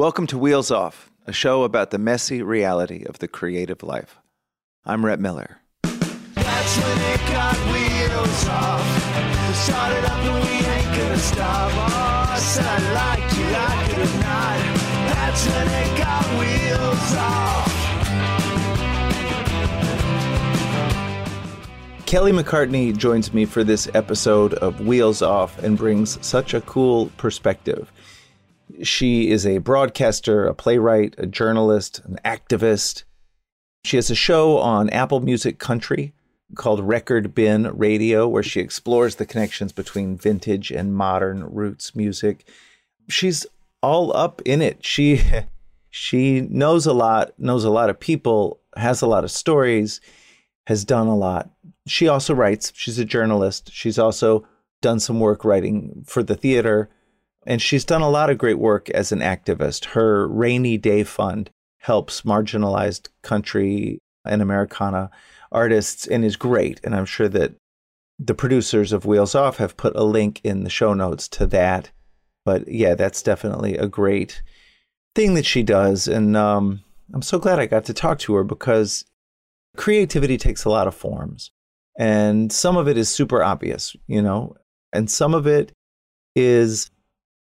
Welcome to Wheels Off, a show about the messy reality of the creative life. I'm Rhett Miller. That's when it got wheels off. We started up and we ain't gonna stop. Oh, I I like you, like it or not. That's when it got wheels off. Kelly McCartney joins me for this episode of Wheels Off and brings such a cool perspective. She is a broadcaster, a playwright, a journalist, an activist. She has a show on Apple Music Country called Record Bin Radio, where she explores the connections between vintage and modern roots music. She's all up in it. She she knows a lot, knows a lot of people, has a lot of stories, has done a lot. She also writes. She's a journalist. She's also done some work writing for the theater, and she's done a lot of great work as an activist. Her Rainey Day Fund helps marginalized country and Americana artists and is great. And I'm sure that the producers of Wheels Off have put a link in the show notes to that. But yeah, that's definitely a great thing that she does. And um, I'm so glad I got to talk to her because creativity takes a lot of forms. And some of it is super obvious, you know, and some of it is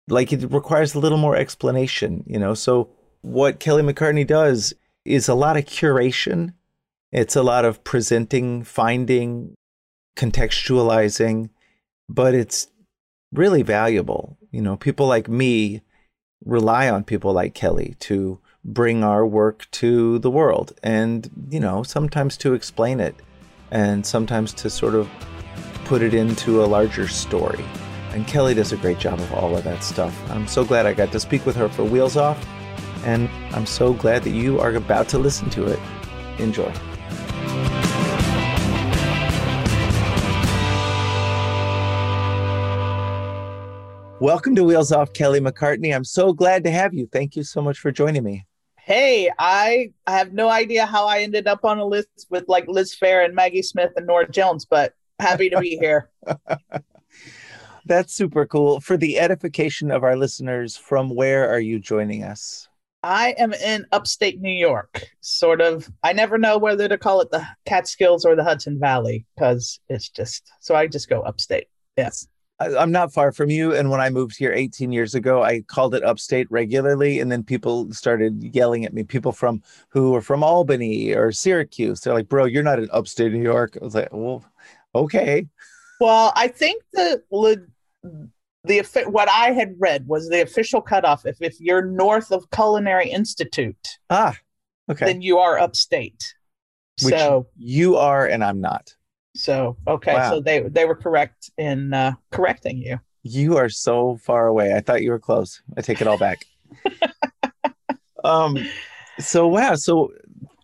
like it requires a little more explanation, you know. So, what Kelly McCartney does is a lot of curation, it's a lot of presenting, finding, contextualizing, but it's really valuable. You know, people like me rely on people like Kelly to bring our work to the world and, you know, sometimes to explain it and sometimes to sort of put it into a larger story. And Kelly does a great job of all of that stuff. I'm so glad I got to speak with her for Wheels Off, and I'm so glad that you are about to listen to it. Enjoy. Welcome to Wheels Off, Kelly McCartney. I'm so glad to have you. Thank you so much for joining me. Hey, I I have no idea how I ended up on a list with like Liz Phair and Maggie Smith and Norah Jones, but happy to be here. That's super cool. For the edification of our listeners, from where are you joining us? I am in upstate New York, sort of. I never know whether to call it the Catskills or the Hudson Valley because it's just so I just go upstate. Yes. I- I'm not far from you. And when I moved here 18 years ago, I called it upstate regularly. And then people started yelling at me, people from who were from Albany or Syracuse. They're like, bro, you're not in upstate New York. I was like, well, okay. Well, I think the the what I had read was the official cutoff. If if you're north of Culinary Institute, Ah, okay. then you are upstate. Which so you are and I'm not. so okay, Wow. so they they were correct in uh, correcting you. You are so far away. I thought you were close. I take it all back. um so wow, so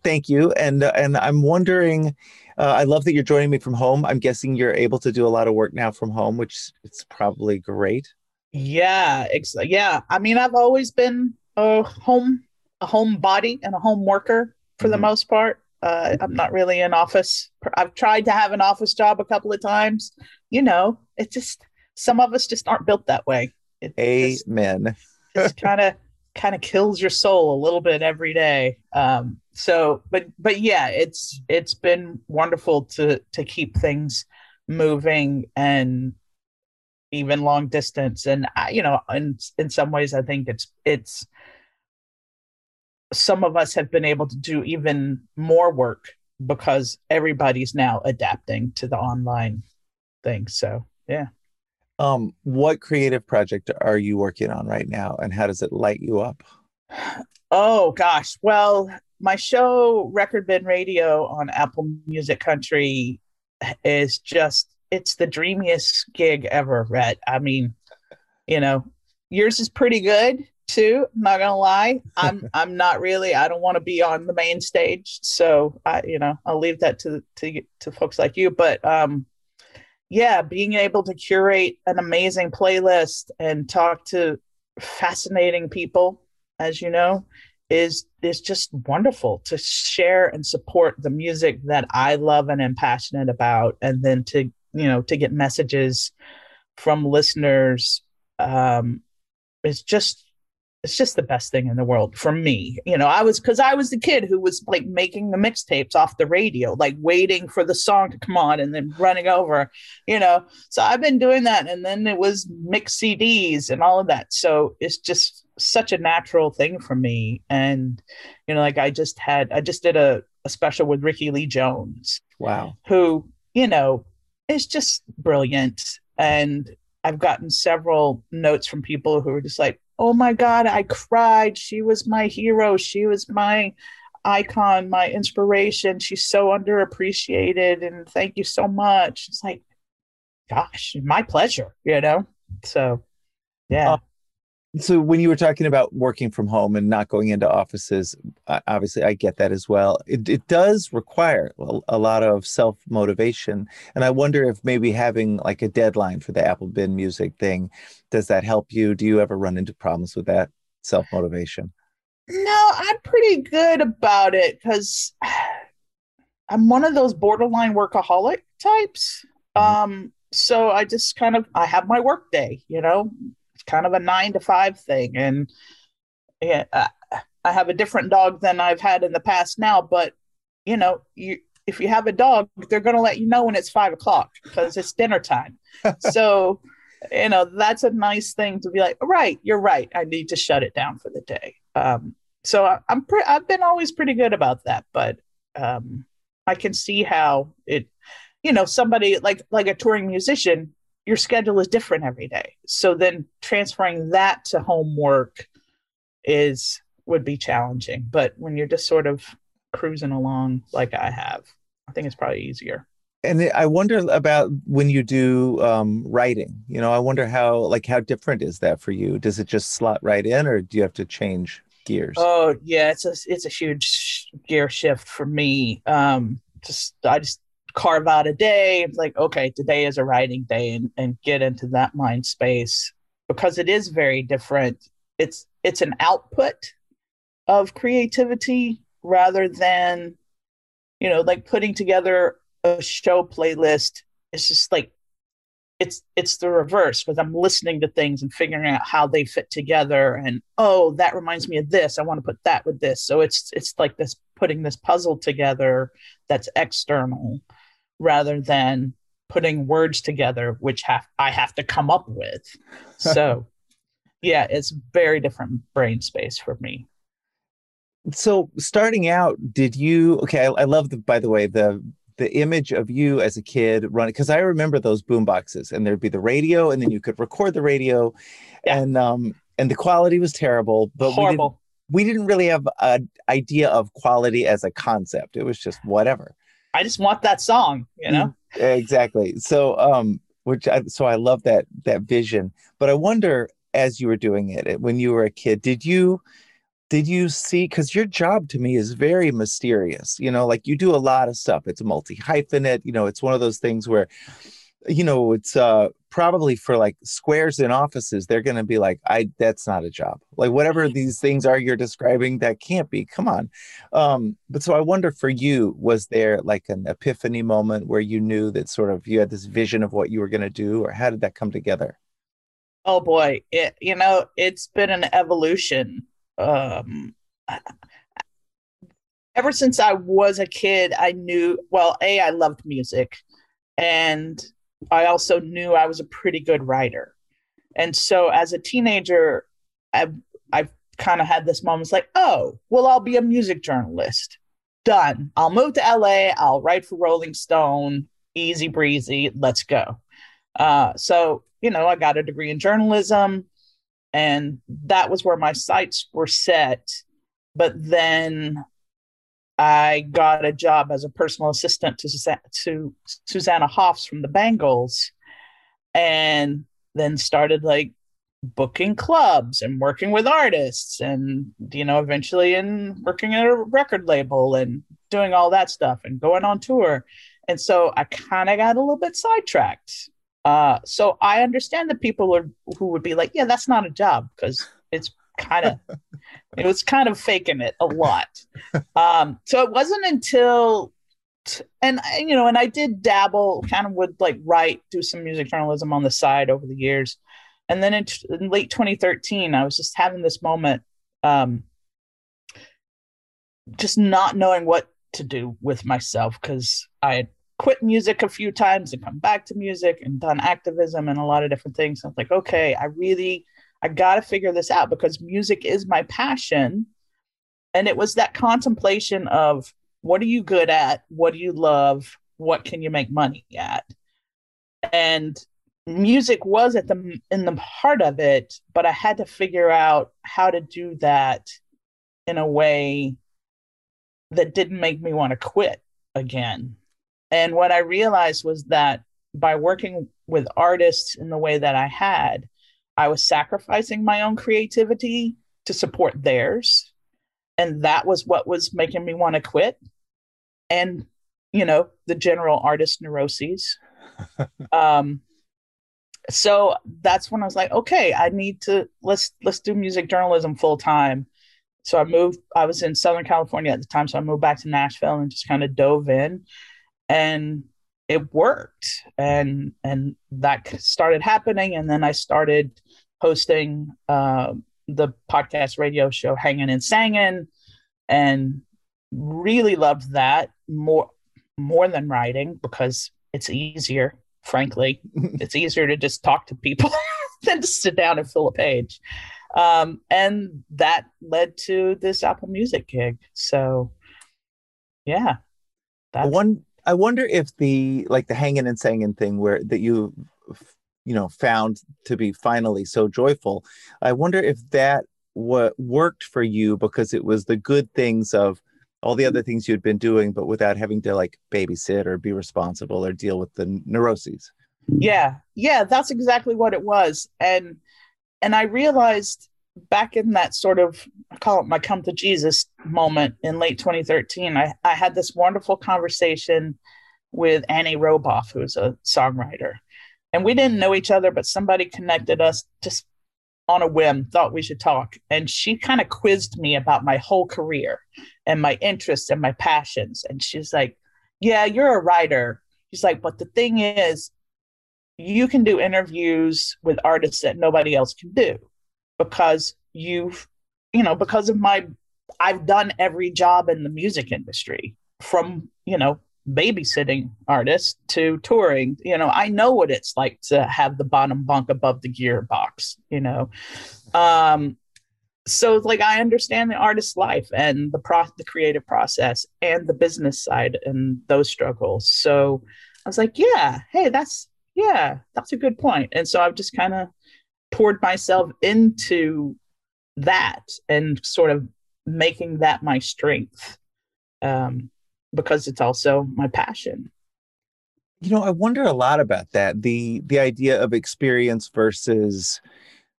thank you and uh, and I'm wondering uh, I love that you're joining me from home. I'm guessing you're able to do a lot of work now from home, which it's probably great. Yeah, ex- yeah. I mean, I've always been a home a home body and a home worker for the Mhm. most part. Uh, I'm not really in office. I've tried to have an office job a couple of times. You know, it just some of us just aren't built that way. It Amen. just kind of kind of kills your soul a little bit every day. Um, so, but but yeah, it's it's been wonderful to to keep things moving and even long distance. And I, you know, in in some ways, I think it's it's some of us have been able to do even more work because everybody's now adapting to the online thing. So yeah. Um, what creative project are you working on right now, and how does it light you up? Oh gosh. Well, my show Record Bin Radio on Apple Music Country is just it's the dreamiest gig ever, Rhett. I mean, you know, yours is pretty good too. I'm not gonna lie. I'm I'm not really. I don't want to be on the main stage, so I you know I'll leave that to to to folks like you. But um, yeah, being able to curate an amazing playlist and talk to fascinating people, as you know, is is just wonderful to share and support the music that I love and am passionate about, and then to you know to get messages from listeners. Um, it's just it's just the best thing in the world for me. You know, I was because I was the kid who was like making the mixtapes off the radio, like waiting for the song to come on and then running over, you know. So I've been doing that. And then it was mix CDs and all of that. So it's just such a natural thing for me. And, you know, like I just had, I just did a, a special with Rickie Lee Jones. Wow. Who, you know, is just brilliant. And I've gotten several notes from people who are just like, oh my god i cried she was my hero she was my icon my inspiration she's so underappreciated and thank you so much it's like gosh my pleasure you know so yeah uh, so when you were talking about working from home and not going into offices obviously i get that as well. It, it does require a lot of self motivation and i wonder if maybe having like a deadline for the apple bin music thing does that help you? Do you ever run into problems with that self motivation no i'm pretty good about it because i'm one of those borderline workaholic types. Mm-hmm. um so i just kind of i have my work day you know kind of a nine to five thing. And yeah, I have a different dog than I've had in the past now, but you know, you if you have a dog, they're going to let you know when it's five o'clock because it's dinner time. so, you know, that's a nice thing to be like, right, you're right. I need to shut it down for the day. Um, so I, am pre- I've been always pretty good about that, but um, I can see how it, you know, somebody like like a touring musician, your schedule is different every day. So then transferring that to homework is would be challenging. But when you're just sort of cruising along like I have, I think it's probably easier. And I wonder about when you do um, writing. You know, I wonder how like how different is that for you? Does it just slot right in, or do you have to change gears? Oh yeah, it's a it's a huge gear shift for me. Um, just I just carve out a day. Like okay today is a writing day and, and get into that mind space because it is very different. It's it's an output of creativity rather than you know like putting together a show playlist. It's just like it's it's the reverse because i'm listening to things and figuring out how they fit together and oh that reminds me of this. I want to put that with this. So it's it's like this putting this puzzle together that's external rather than putting words together, which have I have to come up with. So, yeah, it's very different brain space for me. So, starting out, did you? Okay, I, I love the. By the way, the the image of you as a kid running because I remember those boom boxes, and there'd be the radio, and then you could record the radio, yeah. and um, and the quality was terrible, but horrible. We didn't, we didn't really have an idea of quality as a concept. It was just whatever. I just want that song, you know? Mm, exactly. So, um, which I, so I love that, that vision, but I wonder as you were doing it, when you were a kid, did you, did you see, cause your job to me is very mysterious, you know, like you do a lot of stuff. It's multi hyphenate, you know, it's one of those things where, you know, it's, uh, probably for like squares in offices, they're going to be like, I, that's not a job. Like whatever these things are you're describing, that can't be, come on. Um, but so I wonder for you, was there like an epiphany moment where you knew that sort of you had this vision of what you were going to do or how did that come together? Oh boy, it, you know, it's been an evolution. Um, ever since I was a kid, I knew, well, A, I loved music and I also knew I was a pretty good writer. And so as a teenager, I've, I've kind of had this moment. It's like, oh, well, I'll be a music journalist. Done. I'll move to LA. I'll write for Rolling Stone. Easy breezy. Let's go. Uh, so, you know, I got a degree in journalism, and that was where my sights were set. But then I got a job as a personal assistant to, to Susanna Hoffs from the Bangles and then started like booking clubs and working with artists and you know eventually in working at a record label and doing all that stuff and going on tour. And so i kind of got a little bit sidetracked. Uh, so i understand that people are who would be like yeah that's not a job because it's kind of it was kind of faking it a lot. Um, so it wasn't until and you know and i did dabble kind of would like write do some music journalism on the side over the years. And then in, in late 2013 i was just having this moment um, just not knowing what to do with myself because i had quit music a few times and come back to music and done activism and a lot of different things. I was like okay i really i got to figure this out because music is my passion. And it was that contemplation of what are you good at? What do you love? What can you make money at? And music was at the in the heart of it but i had to figure out how to do that in a way that didn't make me want to quit again. And what i realized was that by working with artists in the way that i had i was sacrificing my own creativity to support theirs and that was what was making me want to quit and you know the general artist neuroses um so that's when I was like, okay, I need to let's let's do music journalism full time. So I moved. I was in Southern California at the time, so I moved back to Nashville and just kind of dove in, and it worked. And and that started happening, and then I started hosting uh, the podcast radio show Hanging and Sanging, and really loved that more more than writing because it's easier frankly. it's easier to just talk to people than to sit down and fill a page. Um, and that led to this Apple Music gig. So, yeah. That's... One, I wonder if the like the hanging and singing thing where that you you know found to be finally so joyful. I wonder if that what worked for you because it was the good things of all the other things you'd been doing, but without having to like babysit or be responsible or deal with the neuroses. Yeah, yeah, that's exactly what it was, and and I realized back in that sort of I call it my come to Jesus moment in late 2013, I, I had this wonderful conversation with Annie Roboff, who's a songwriter. And we didn't know each other, but somebody connected us just on a whim, thought we should talk. And she kind of quizzed me about my whole career and my interests and my passions. And she's like, Yeah, you're a writer. She's like, But the thing is, you can do interviews with artists that nobody else can do because you've, you know, because of my, I've done every job in the music industry from, you know, babysitting artists to touring. You know i know what it's like to have the bottom bunk above the gearbox you know. Um so like i understand the artist's life and the pro the creative process and the business side and those struggles. So i was like yeah hey that's yeah that's a good point. And so i've just kind of poured myself into that and sort of making that my strength. Um because it's also my passion. You know i wonder a lot about that. The the idea of experience versus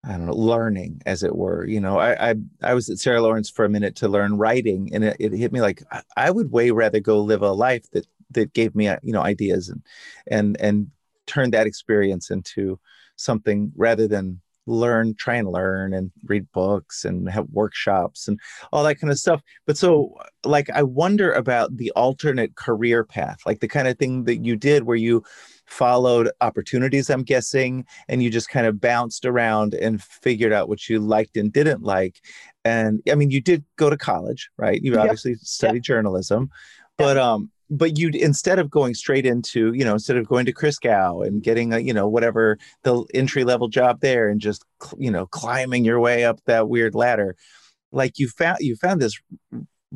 i don't know learning as it were. You know i i, I was at sarah lawrence for a minute to learn writing and it, it hit me like I, would way rather go live a life that that gave me you know ideas and and and turn that experience into something rather than learn try and learn and read books and have workshops and all that kind of stuff. But so like i wonder about the alternate career path like the kind of thing that you did where you followed opportunities i'm guessing and you just kind of bounced around and figured out what you liked and didn't like. And i mean you did go to college right? You obviously yep. studied yep. journalism. But um but you'd instead of going straight into you know instead of going to Christgau and getting a you know whatever the entry level job there and just you know climbing your way up that weird ladder like you found you found this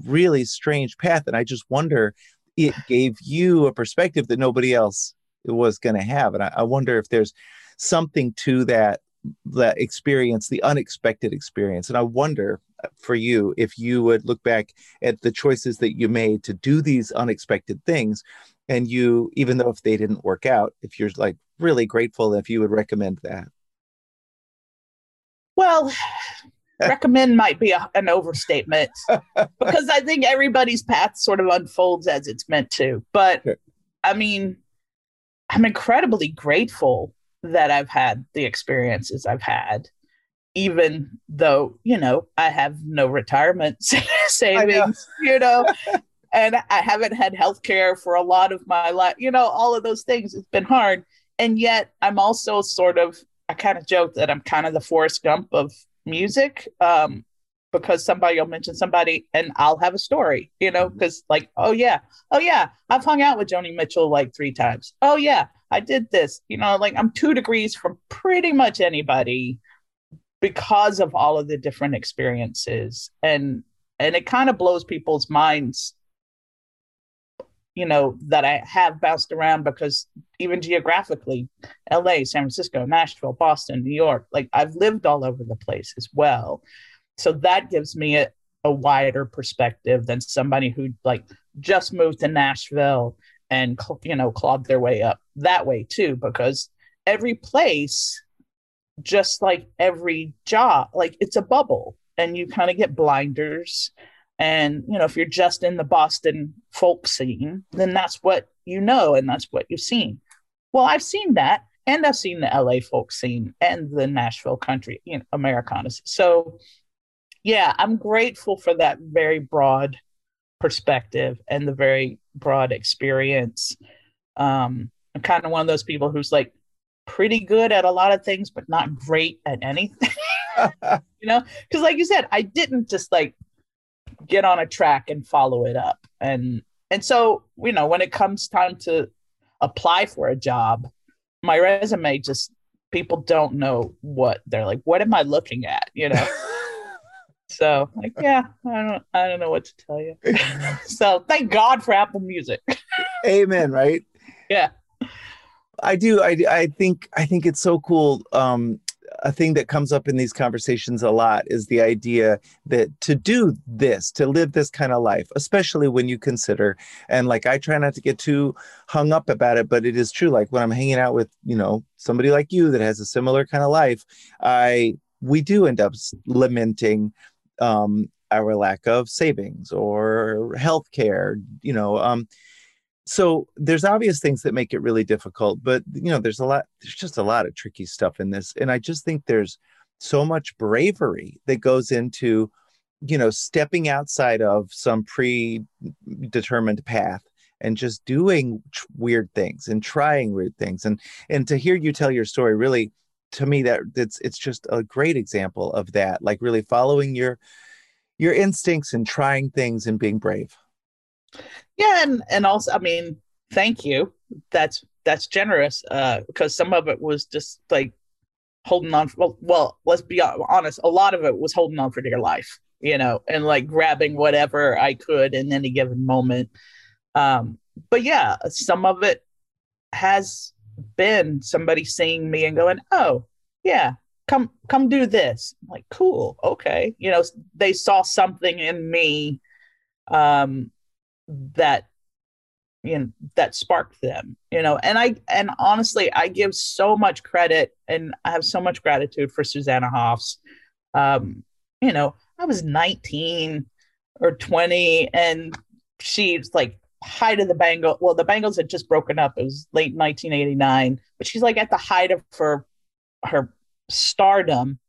really strange path and i just wonder it gave you a perspective that nobody else was going to have and I, I wonder if there's something to that that experience the unexpected experience and i wonder for you if you would look back at the choices that you made to do these unexpected things and you even though if they didn't work out if you're like really grateful if you would recommend that Well, recommend might be a, an overstatement because I think everybody's path sort of unfolds as it's meant to. But Sure. I mean, I'm incredibly grateful that I've had the experiences I've had, even though, you know, I have no retirement savings, you know, and I haven't had health care for a lot of my life, you know, all of those things. It's been hard. And yet I'm also sort of, I kind of joke that I'm kind of the Forrest Gump of music. Um, because somebody will mention somebody and I'll have a story, you know, because like, oh yeah, oh yeah, I've hung out with Joni Mitchell like three times. Oh yeah, I did this, you know, like I'm two degrees from pretty much anybody because of all of the different experiences. And and it kind of blows people's minds, you know, that I have bounced around because even geographically, LA, San Francisco, Nashville, Boston, New York, like I've lived all over the place as well so that gives me a, a wider perspective than somebody who like just moved to Nashville and you know clawed their way up that way too because every place just like every job like it's a bubble and you kind of get blinders. And you know if you're just in the Boston folk scene then that's what you know and that's what you've seen. Well I've seen that and I've seen the LA folk scene and the Nashville country you know so yeah, I'm grateful for that very broad perspective and the very broad experience. Um, I'm kind of one of those people who's like pretty good at a lot of things, but not great at anything. you know, because like you said, I didn't just like get on a track and follow it up, and and so you know when it comes time to apply for a job, my resume just people don't know what they're like. What am I looking at? You know. So like, yeah, I don't, I don't know what to tell you. so thank God for Apple Music. Amen. Right. Yeah. I do. I, I think I think it's so cool. Um, a thing that comes up in these conversations a lot is the idea that to do this, to live this kind of life, especially when you consider, and like I try not to get too hung up about it, but it is true. Like when I'm hanging out with, you know, somebody like you that has a similar kind of life, I we do end up lamenting um, our lack of savings or health care, you know. Um, so there's obvious things that make it really difficult, but you know, there's a lot, there's just a lot of tricky stuff in this. And I just think there's so much bravery that goes into, you know, stepping outside of some predetermined path and just doing weird things and trying weird things. And and to hear you tell your story really to me that it's it's just a great example of that like really following your your instincts and trying things and being brave Yeah, and and also, I mean, thank you. That's that's generous. Uh, because some of it was just like holding on. Well, well, let's be honest. A lot of it was holding on for dear life, you know, and like grabbing whatever I could in any given moment. Um, but yeah, some of it has been somebody seeing me and going, "Oh, yeah, come come do this." I'm like, cool, okay. You know, they saw something in me um that you know that sparked them you know and i and honestly i give so much credit and i have so much gratitude for susanna hoffs um you know i was 19 or 20 and she's like height of the Bangles. Well, the Bangles had just broken up. It was late 1989, but she's like at the height of her her stardom,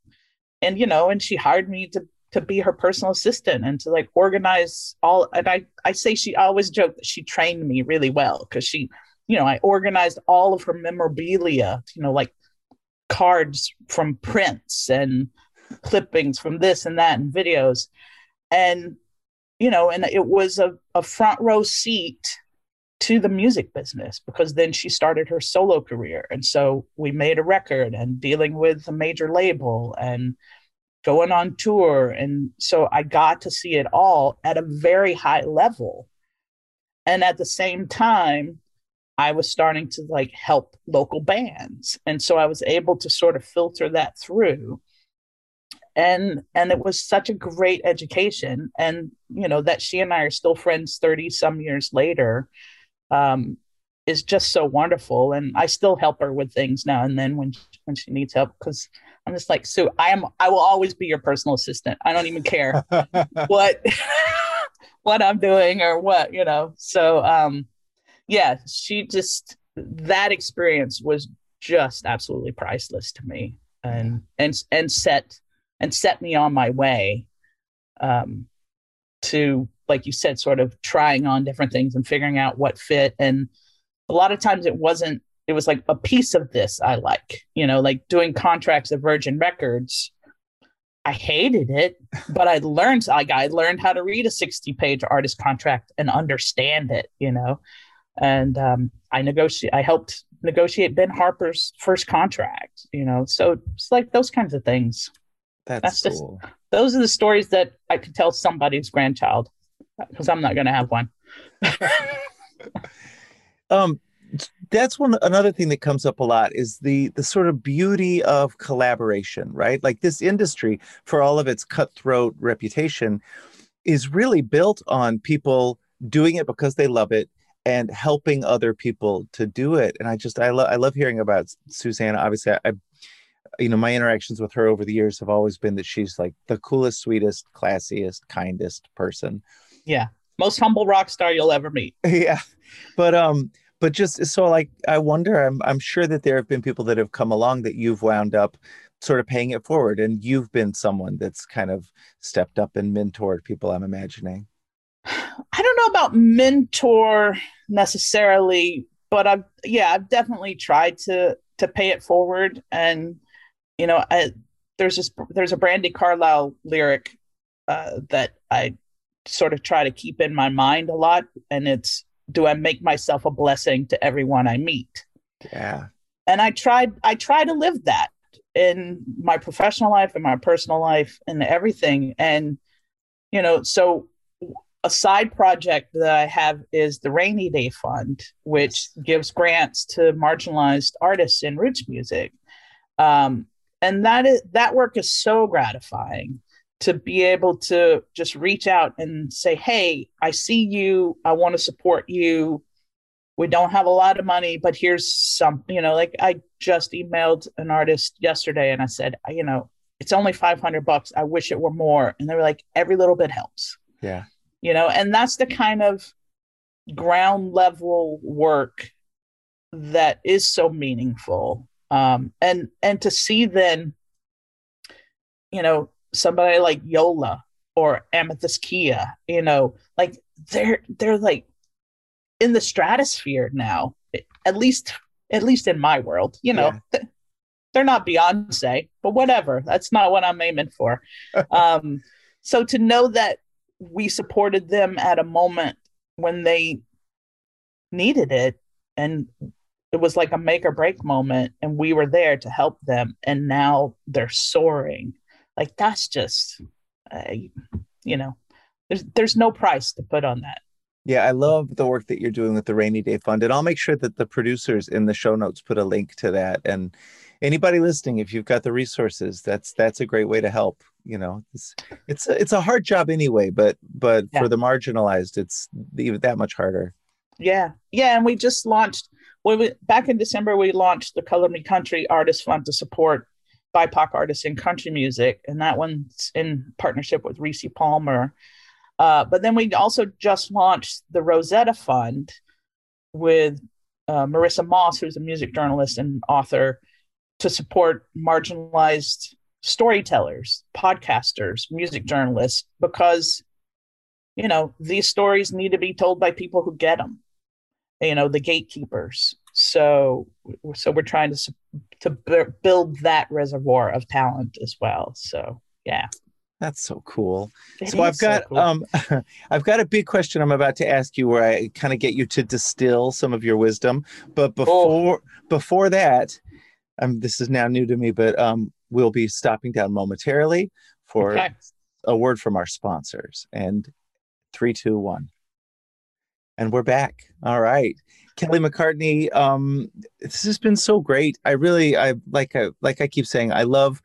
and you know, and she hired me to to be her personal assistant and to like organize all. And I I say she I always joke that she trained me really well because she, you know, I organized all of her memorabilia. You know, like cards from Prince and clippings from this and that and videos and you know and it was a, a front row seat to the music business because then she started her solo career and so we made a record and dealing with a major label and going on tour. And so i got to see it all at a very high level. And at the same time i was starting to like help local bands. And so i was able to sort of filter that through. And and it was such a great education. And you know that she and i are still friends 30 some years later um is just so wonderful. And I still help her with things now and then when when she needs help because I'm just like Sue. I am. I will always be your personal assistant. I don't even care what what I'm doing or what you know. So um, yeah, she just that experience was just absolutely priceless to me, and and and set and set me on my way um, to like you said, sort of trying on different things and figuring out what fit. And a lot of times it wasn't it was like a piece of this I like, you know, like doing contracts at Virgin Records. I hated it, but I learned like I learned how to read a 60 page artist contract and understand it, you know. And um, I negotiate I helped negotiate Ben Harper's first contract, you know. So it's like those kinds of things. That's, That's cool. Just, those are the stories that I could tell somebody's grandchild because I'm not going to have one. um, that's one another thing that comes up a lot is the the sort of beauty of collaboration right? Like this industry for all of its cutthroat reputation is really built on people doing it because they love it and helping other people to do it. And i just i love i love hearing about susanna. Obviously I, I you know my interactions with her over the years have always been that she's like the coolest sweetest classiest kindest person. Yeah. Most humble rock star you'll ever meet. Yeah. But um but just so like i wonder i'm i'm sure that there have been people that have come along that you've wound up sort of paying it forward and you've been someone that's kind of stepped up and mentored people i'm imagining. I don't know about mentor necessarily but i've yeah i've definitely tried to to pay it forward. And you know I, there's this there's a Brandi Carlile lyric uh, that i sort of try to keep in my mind a lot and it's do I make myself a blessing to everyone I meet? Yeah. And I tried I try to live that in my professional life and my personal life and everything. And you know, so a side project that I have is the Rainey Day Fund, which gives grants to marginalized artists in roots music. Um, and that is that work is so gratifying to be able to just reach out and say, Hey, I see you. I want to support you. We don't have a lot of money, but here's some, you know, like I just emailed an artist yesterday and I said, you know, it's only 500 bucks. I wish it were more. And they were like, every little bit helps. Yeah. You know, and that's the kind of ground level work that is so meaningful. Um, and, and to see then, you know, somebody like Yola or Amythyst Kiah, you know, like they're they're like in the stratosphere now. At least at least in my world, you know. Yeah. They're not Beyonce, but whatever. That's not what I'm aiming for. um, so to know that we supported them at a moment when they needed it and it was like a make or break moment and we were there to help them and now they're soaring like that's just, uh, you know, there's there's no price to put on that. Yeah, I love the work that you're doing with the Rainey Day Fund, and I'll make sure that the producers in the show notes put a link to that. And anybody listening, if you've got the resources, that's that's a great way to help. You know, it's it's a, it's a hard job anyway, but but yeah. for the marginalized, it's even that much harder. Yeah, yeah, and we just launched. We back in December, we launched the Color Me Country Artist Fund to support BIPOC artists in country music, and that one's in partnership with Rissi Palmer. Uh, but then we also just launched the Rosetta Fund with uh, Marissa Moss, who's a music journalist and author, to support marginalized storytellers, podcasters, music journalists, because you know these stories need to be told by people who get them. You know, the gatekeepers. So, so we're trying to to b- build that reservoir of talent as well. So, yeah. That's so cool. It so I've got so cool. um I've got a big question I'm about to ask you where I kind of get you to distill some of your wisdom. But oh. before oh. before that, um this is now new to me, but um we'll be stopping down momentarily for okay. a word from our sponsors. And three, two, one. And we're back. All right. Kelly McCartney, um, this has been so great. I really, I like, I, like I keep saying, I love,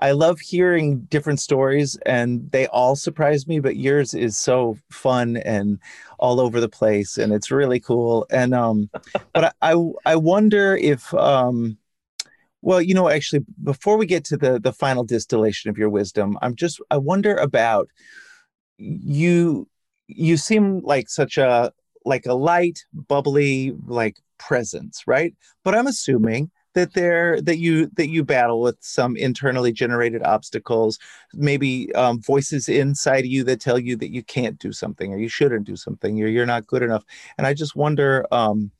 I love hearing different stories, and they all surprise me. But yours is so fun and all over the place, and it's really cool. And um, but I I, I wonder if um, well, you know, actually, before we get to the the final distillation of your wisdom, I'm just I wonder about you. You seem like such a like a light, bubbly, like presence, right? But I'm assuming that there that you that you battle with some internally generated obstacles maybe um, voices inside of you that tell you that you can't do something or you shouldn't do something or you're not good enough and i just wonder um,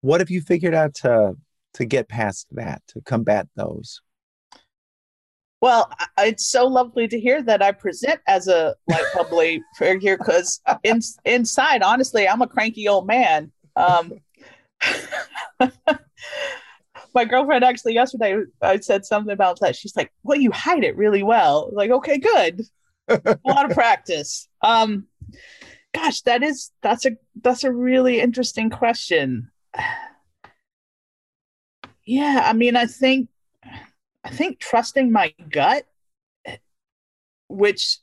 what have you figured out to to get past that to combat those well, it's so lovely to hear that I present as a like bubbly figure because in, inside, honestly, I'm a cranky old man. Um, my girlfriend actually yesterday, I said something about that. She's like, "Well, you hide it really well." Like, okay, good. a lot of practice. Um, gosh, that is that's a that's a really interesting question. Yeah, I mean, I think I think trusting my gut, which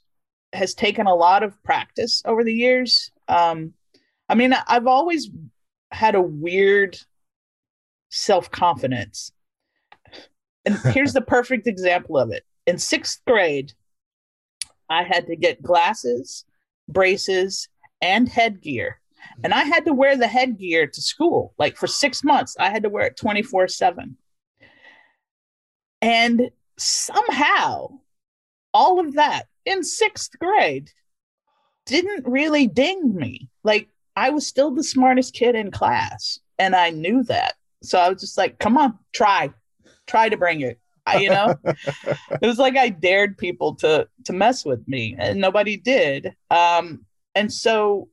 has taken a lot of practice over the years. Um, I mean, I've always had a weird self confidence. And here's the perfect example of it. In sixth grade, I had to get glasses, braces, and headgear. And I had to wear the headgear to school. Like for six months, I had to wear it 24 7. And somehow, all of that in sixth grade didn't really ding me. Like, I was still the smartest kid in class, and I knew that. So I was just like, come on, try, try to bring it. I, you know, it was like I dared people to to mess with me, and nobody did. Um, and so,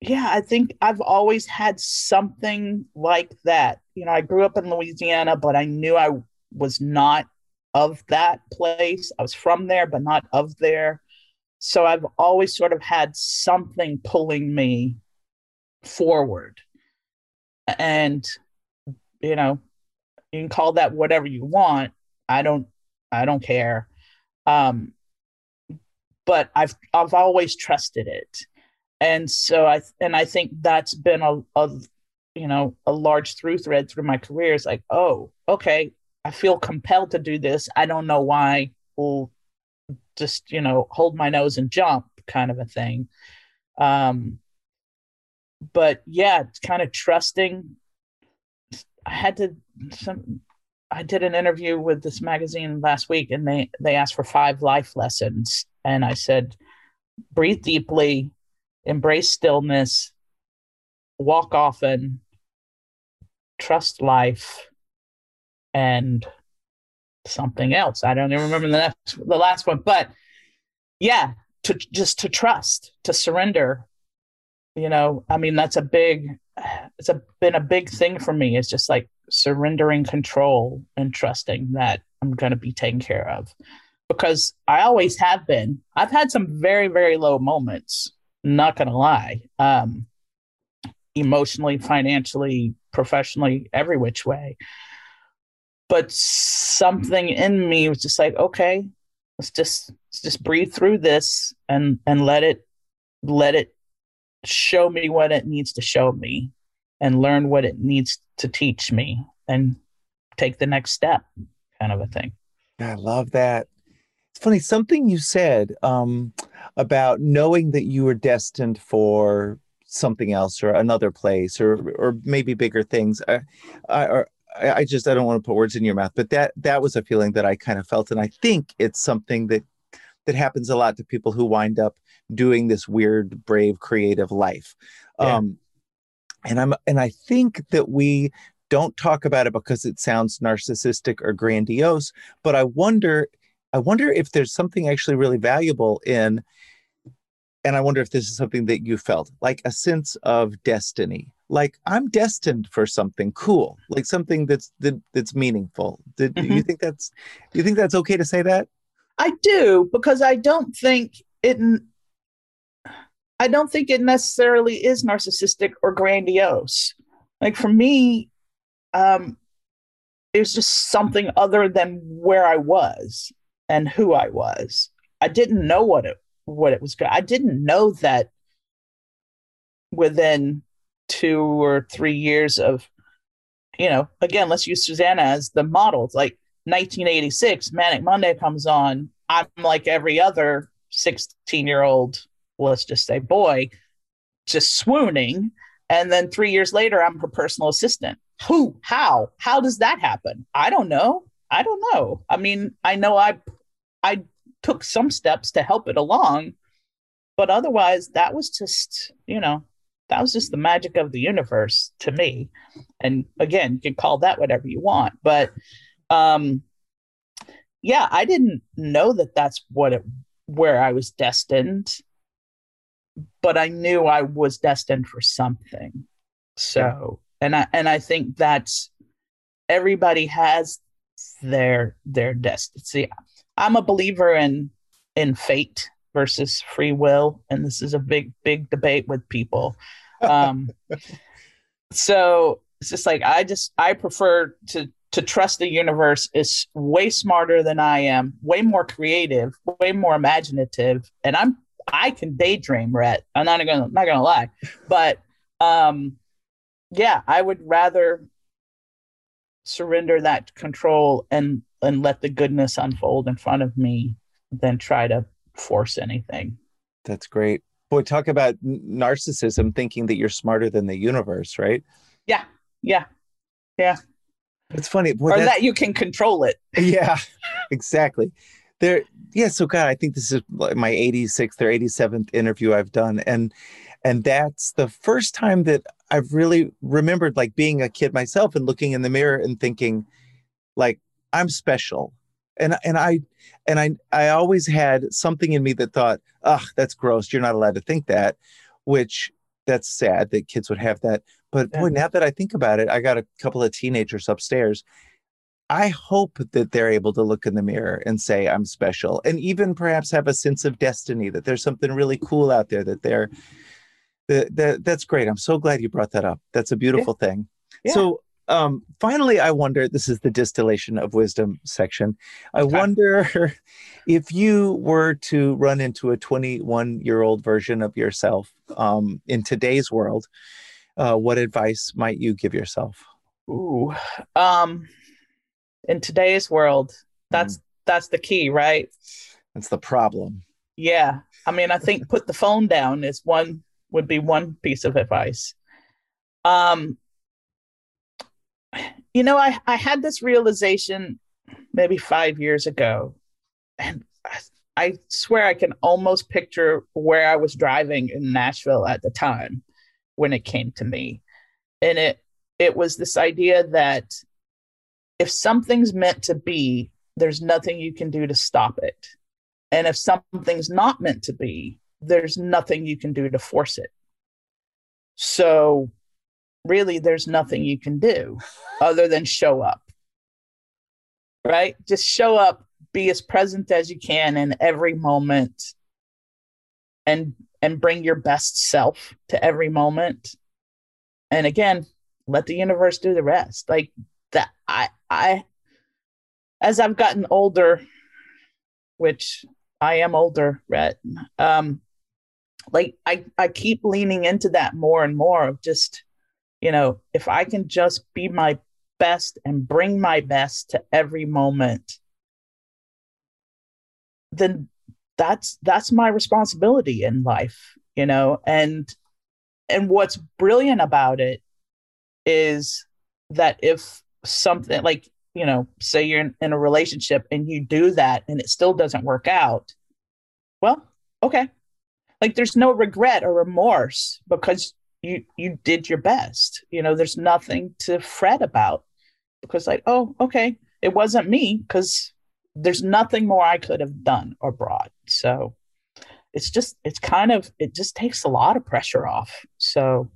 yeah, I think I've always had something like that. You know, I grew up in Louisiana, but I knew I was not of that place. I was from there, but not of there. So I've always sort of had something pulling me forward. And, you know, you can call that whatever you want. I don't I don't care. Um but I've I've always trusted it. And so I and I think that's been a, a you know a large through thread through my career is like, oh, okay, I feel compelled to do this. I don't know why. We'll just, you know, hold my nose and jump kind of a thing. Um, but yeah, it's kind of trusting. I had to some I did an interview with this magazine last week and they they asked for five life lessons and I said breathe deeply, embrace stillness, walk often, trust life, and something else. I don't even remember the next, the last one, but yeah, to just to trust, to surrender. You know, I mean, that's a big, it's a been a big thing for me. It's just like surrendering control and trusting that I'm going to be taken care of, because I always have been. I've had some very very low moments. Not going to lie, um, emotionally, financially, professionally, every which way but something in me was just like okay let's just let's just breathe through this and and let it let it show me what it needs to show me and learn what it needs to teach me and take the next step kind of a thing. I love that. It's funny something you said um, about knowing that you were destined for something else or another place or or maybe bigger things I, I, or I just I don't want to put words in your mouth, but that that was a feeling that I kind of felt, and I think it's something that that happens a lot to people who wind up doing this weird, brave, creative life. Yeah. Um, and I'm and I think that we don't talk about it because it sounds narcissistic or grandiose, but I wonder I wonder if there's something actually really valuable in and I wonder if this is something that you felt like a sense of destiny like i'm destined for something cool like something that's that, that's meaningful Did, mm-hmm. you think that's do you think that's okay to say that i do because i don't think it i don't think it necessarily is narcissistic or grandiose like for me um it was just something other than where i was and who I was. I didn't know what it what it was. I didn't know that within two or three years of, you know, again, let's use Susanna as the model. It's like 1986, Manic Monday comes on. I'm like every other 16 year old, let's just say boy, just swooning. And then three years later, I'm her personal assistant. Who? How? How does that happen? I don't know. I don't know. I mean, I know I I took some steps to help it along, but otherwise that was just, you know, that was just the magic of the universe to me. And again, you can call that whatever you want, but um yeah, I didn't know that that's what it where I was destined, but I knew I was destined for something. So, and I and I think that's everybody has their their destiny. I'm a believer in in fate versus free will, and this is a big big debate with people. Um, so it's just like I just I prefer to to trust the universe is way smarter than I am, way more creative, way more imaginative, and I'm I can daydream, Rhett. I'm not gonna not gonna lie, but um, yeah, I would rather surrender that control and and let the goodness unfold in front of me than try to force anything. That's great. Boy, talk about narcissism, thinking that you're smarter than the universe, right? Yeah, yeah, yeah. It's funny, boy, or that you can control it. yeah, exactly. There, yeah. So, God, I think this is my 86th or 87th interview I've done, and and that's the first time that I've really remembered like being a kid myself and looking in the mirror and thinking, like, I'm special, and and I and I I always had something in me that thought, ugh, that's gross. You're not allowed to think that, which that's sad that kids would have that. But boy, now that I think about it, I got a couple of teenagers upstairs. I hope that they're able to look in the mirror and say, I'm special, and even perhaps have a sense of destiny that there's something really cool out there that they're. That, that, that's great. I'm so glad you brought that up. That's a beautiful yeah. thing. Yeah. So, um, finally, I wonder this is the distillation of wisdom section. I okay. wonder if you were to run into a 21 year old version of yourself um, in today's world, uh, what advice might you give yourself? Ooh, um, in today's world, that's mm. that's the key, right? That's the problem. Yeah, I mean, I think put the phone down is one would be one piece of advice. Um, you know, I I had this realization maybe five years ago, and I, I swear I can almost picture where I was driving in Nashville at the time when it came to me, and it it was this idea that if something's meant to be, there's nothing you can do to stop it. And if something's not meant to be, there's nothing you can do to force it. So, really, there's nothing you can do other than show up. Right? Just show up, be as present as you can in every moment and and bring your best self to every moment. And again, let the universe do the rest. Like that I I as I've gotten older, which I am older, Rhett, um, like I, I keep leaning into that more and more of just, you know, if I can just be my best and bring my best to every moment, then that's that's my responsibility in life, you know, and and what's brilliant about it is that if something like you know say you're in, in, a relationship and you do that and it still doesn't work out well okay. Like there's no regret or remorse because you you did your best. You know there's nothing to fret about. Because like oh okay it wasn't me because there's nothing more i could have done or brought. So it's just it's kind of it just takes a lot of pressure off. So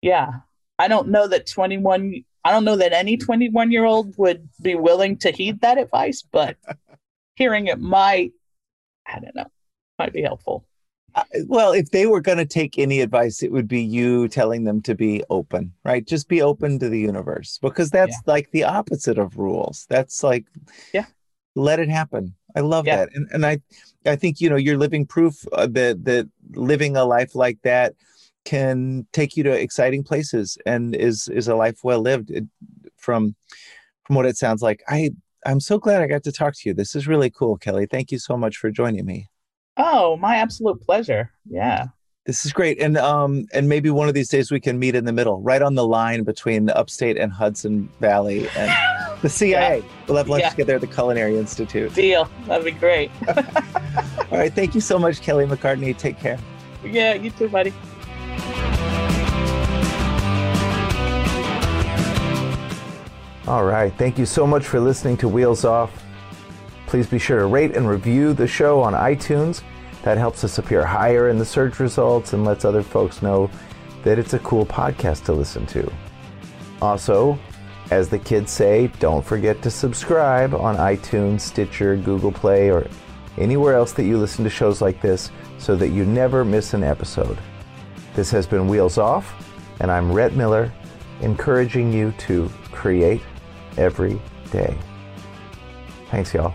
yeah. I don't know that 21 I don't know that any 21 year old would be willing to heed that advice, but hearing it might, I don't know, might be helpful. Uh, well, if they were going to take any advice, it would be you telling them to be open, right? Just be open to the universe because that's yeah. like the opposite of rules. That's like, yeah, let it happen. I love Yeah. that, and and I I think you know you're living proof uh, that that living a life like that can take you to exciting places and is is a life well lived. It, from from what it sounds like, I I'm so glad I got to talk to you. This is really cool, Kelly. Thank you so much for joining me. Oh, my absolute pleasure. Yeah. This is great, and um, and maybe one of these days we can meet in the middle, right on the line between the Upstate and Hudson Valley, and the CIA. We'll have lunch Yeah. together at the Culinary Institute. Deal. That'd be great. All right, thank you so much, Kelly McCartney. Take care. yeah, you too, buddy. All right, thank you so much for listening to Wheels Off. Please be sure to rate and review the show on iTunes. That helps us appear higher in the search results and lets other folks know that it's a cool podcast to listen to. Also, as the kids say, don't forget to subscribe on iTunes, Stitcher, Google Play, or anywhere else that you listen to shows like this so that you never miss an episode. This has been Wheels Off, and I'm Rhett Miller, encouraging you to create every day. Thanks, y'all.